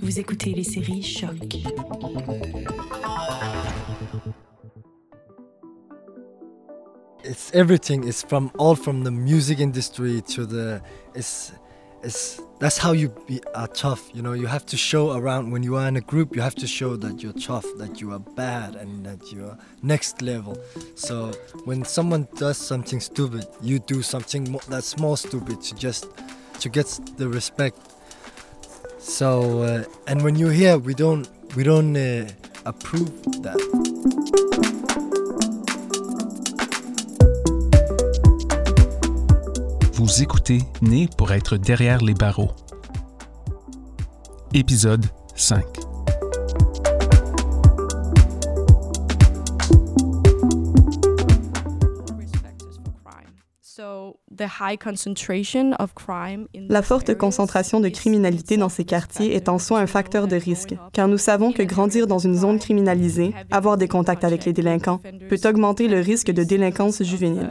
Vous écoutez les séries Choc. It's everything. It's from all from the music industry to the it's it's that's how you be are tough. You know, you have to show around when you are in a group. You have to show that you're tough, that you are bad, and that you are next level. So when someone does something stupid, you do something that's more stupid to just to get the respect. So uh, and when you're here, we don't we don't uh, approve that. Vous écoutez Né pour être derrière les barreaux. Épisode 5. La forte concentration de criminalité dans ces quartiers est en soi un facteur de risque, car nous savons que grandir dans une zone criminalisée, avoir des contacts avec les délinquants, peut augmenter le risque de délinquance juvénile.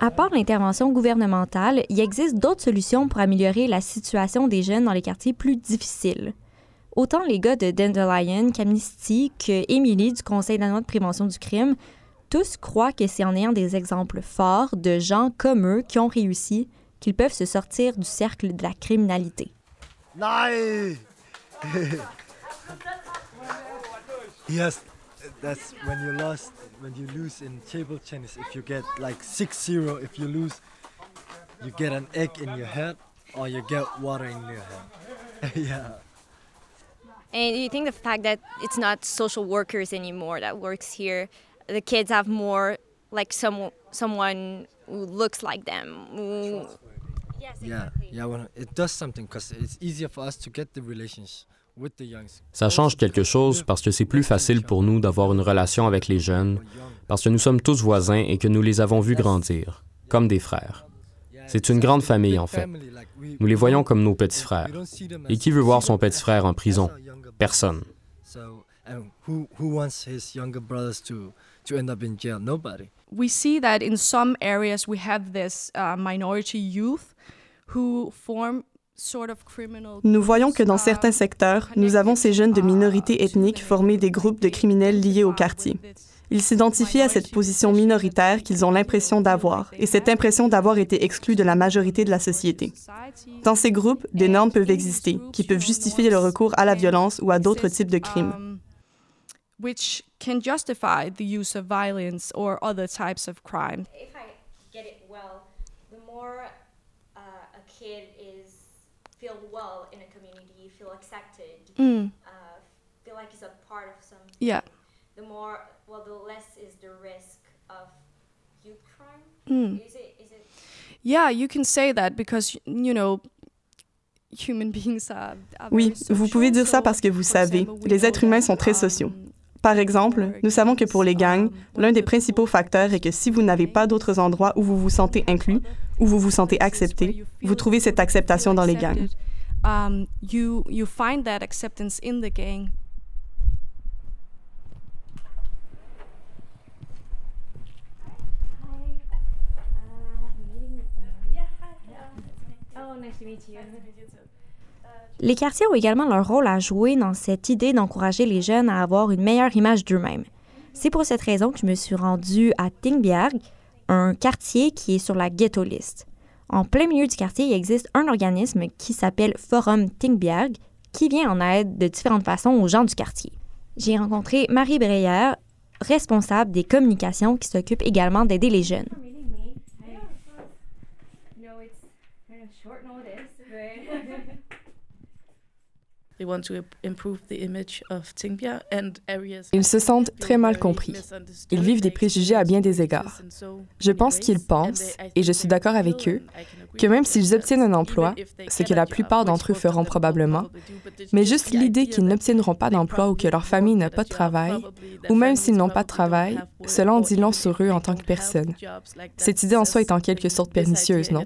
À part l'intervention gouvernementale, il existe d'autres solutions pour améliorer la situation des jeunes dans les quartiers plus difficiles. Autant les gars de Dandelion, qu'Amnesty, que Emily du Conseil danois de prévention du crime, tous croient que c'est en ayant des exemples forts de gens comme eux qui ont réussi qu'ils peuvent se sortir du cercle de la criminalité. Nein! yes, that's when you lost, when you lose in table tennis. If you get like 6-0, if you lose, you get an egg in your head or you get water in your head. yeah. And you think the fact that it's not social workers anymore that works here, the kids have more like some someone who looks like them. Who, yes, Yeah, yeah, well, it does something because it's easier for us to get the relations with the youngs. Ça change quelque chose parce que c'est plus facile pour nous d'avoir une relation avec les jeunes, parce que nous sommes tous voisins et que nous les avons vus grandir, comme des frères. C'est une grande famille, en fait. Nous les voyons comme nos petits frères. Et qui veut voir son petit frère en prison? Personne. So, and who who wants his younger brothers to to end up in jail? Nobody. we see that in some areas we have this uh, minority youth who form sort of criminal Nous voyons que dans groups, certains uh, secteurs, nous avons ces jeunes de minorités ethniques former des groupes de criminels liés au quartier. Ils s'identifient à cette position minoritaire qu'ils ont l'impression d'avoir, et cette impression d'avoir été exclus de la majorité de la société. Dans ces groupes, des normes peuvent exister, qui peuvent justifier le recours à la violence ou à d'autres types de crimes. Which can justify the use of violence or other types of crime. If I get it well, the more uh, a kid is feel well in a community, feel accepted, Mm, uh, feel like he's a part of something. yeah. The more, well, the less is the risk of youth crime. Mm. Is it? Is it? Yeah, you can say that because you know human beings are. are Oui, vous pouvez dire ça parce que vous savez, les êtres humains sont très um, sociaux. Par exemple, nous savons que pour les gangs, l'un des principaux facteurs est que si vous n'avez pas d'autres endroits où vous vous sentez inclus, où vous vous sentez accepté, vous trouvez cette acceptation dans les gangs. Les quartiers ont également leur rôle à jouer dans cette idée d'encourager les jeunes à avoir une meilleure image d'eux-mêmes. C'est pour cette raison que je me suis rendue à Tingbjerg, un quartier qui est sur la ghetto list. En plein milieu du quartier, il existe un organisme qui s'appelle Forum Tingbjerg, qui vient en aide de différentes façons aux gens du quartier. J'ai rencontré Marie Breyer, responsable des communications, qui s'occupe également d'aider les jeunes. Ils se sentent très mal compris. Ils vivent des préjugés à bien des égards. Je pense qu'ils pensent, et je suis d'accord avec eux, que même s'ils obtiennent un emploi, ce que la plupart d'entre eux feront probablement, mais juste l'idée qu'ils n'obtiendront pas d'emploi ou que leur famille n'a pas de travail, ou même s'ils n'ont pas de travail, cela en dit long sur eux en tant que personne. Cette idée en soi est en quelque sorte pernicieuse, non?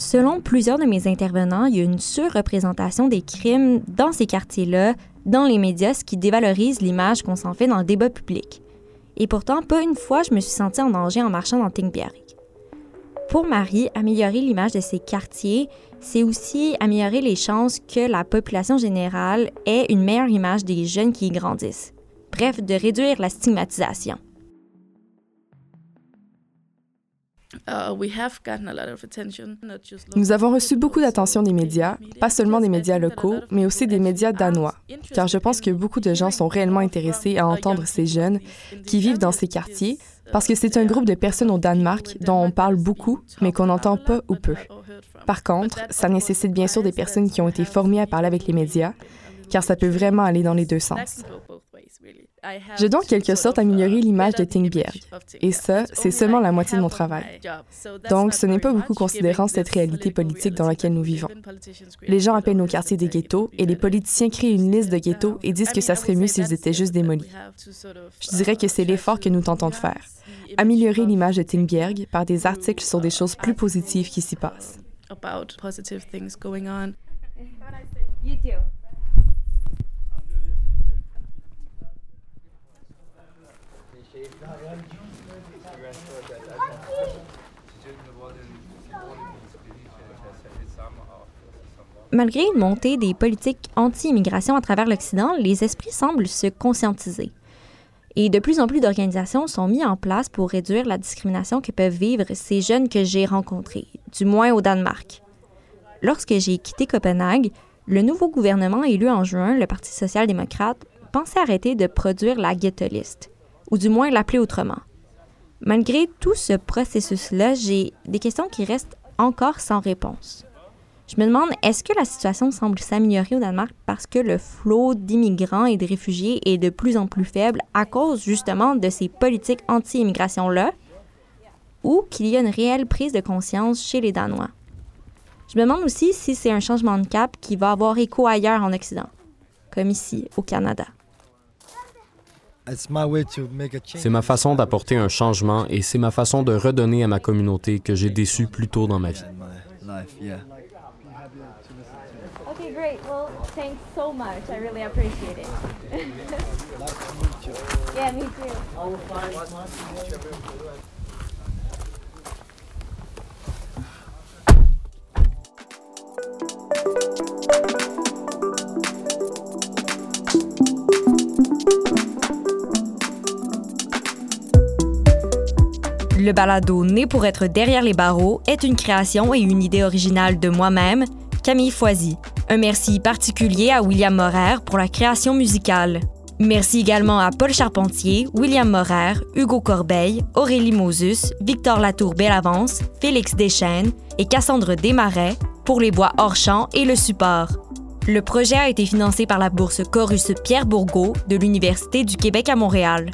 Selon plusieurs de mes intervenants, il y a une surreprésentation des crimes dans ces quartiers-là, dans les médias, ce qui dévalorise l'image qu'on s'en fait dans le débat public. Et pourtant, pas une fois je me suis sentie en danger en marchant dans Tingbjerg. Pour Marie, améliorer l'image de ses quartiers, c'est aussi améliorer les chances que la population générale ait une meilleure image des jeunes qui y grandissent. Bref, de réduire la stigmatisation. Nous avons reçu beaucoup d'attention des médias, pas seulement des médias locaux, mais aussi des médias danois, car je pense que beaucoup de gens sont réellement intéressés à entendre ces jeunes qui vivent dans ces quartiers, parce que c'est un groupe de personnes au Danemark dont on parle beaucoup, mais qu'on n'entend pas ou peu. Par contre, ça nécessite bien sûr des personnes qui ont été formées à parler avec les médias, car ça peut vraiment aller dans les deux sens. Je dois en quelque sorte améliorer l'image de Tingbjerg, et ça, c'est seulement la moitié de mon travail. Donc, ce n'est pas beaucoup considérant cette réalité politique dans laquelle nous vivons. Les gens appellent nos quartiers des ghettos, et les politiciens créent une liste de ghettos et disent que ça serait mieux s'ils étaient juste démolis. Je dirais que c'est l'effort que nous tentons de faire. Améliorer l'image de Tingbjerg par des articles sur des choses plus positives qui s'y passent. Malgré une montée des politiques anti-immigration à travers l'Occident, les esprits semblent se conscientiser. Et de plus en plus d'organisations sont mises en place pour réduire la discrimination que peuvent vivre ces jeunes que j'ai rencontrés, du moins au Danemark. Lorsque j'ai quitté Copenhague, le nouveau gouvernement élu en juin, le Parti social-démocrate, pensait arrêter de produire la ghetto list, ou du moins l'appeler autrement. Malgré tout ce processus-là, j'ai des questions qui restent encore sans réponse. Je me demande, est-ce que la situation semble s'améliorer au Danemark parce que le flot d'immigrants et de réfugiés est de plus en plus faible à cause justement de ces politiques anti-immigration-là, ou qu'il y a une réelle prise de conscience chez les Danois? Je me demande aussi si c'est un changement de cap qui va avoir écho ailleurs en Occident, comme ici au Canada. C'est ma façon d'apporter un changement et c'est ma façon de redonner à ma communauté que j'ai déçu plus tôt dans ma vie. Le balado Né pour être derrière les barreaux est une création et une idée originale de moi-même, Camille Foisy. Un merci particulier à William Morer pour la création musicale. Merci également à Paul Charpentier, William Morer, Hugo Corbeil, Aurélie Mosus, Victor Latour-Bellavance, Félix Deschênes et Cassandre Desmarais pour les bois hors champ et le support. Le projet a été financé par la bourse Chorus Pierre Bourgault de l'Université du Québec à Montréal.